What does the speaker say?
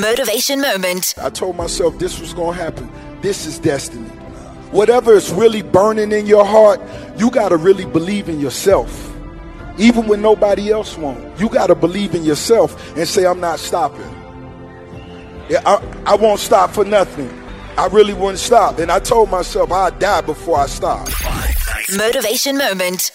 Motivation Moment. I told myself this was going to happen. This is destiny. Whatever is really burning in your heart, you got to really believe in yourself. Even when nobody else won't. You got to believe in yourself and say, I'm not stopping. Yeah, I, I won't stop for nothing. I really wouldn't stop. And I told myself I'd die before I stop. Motivation Moment.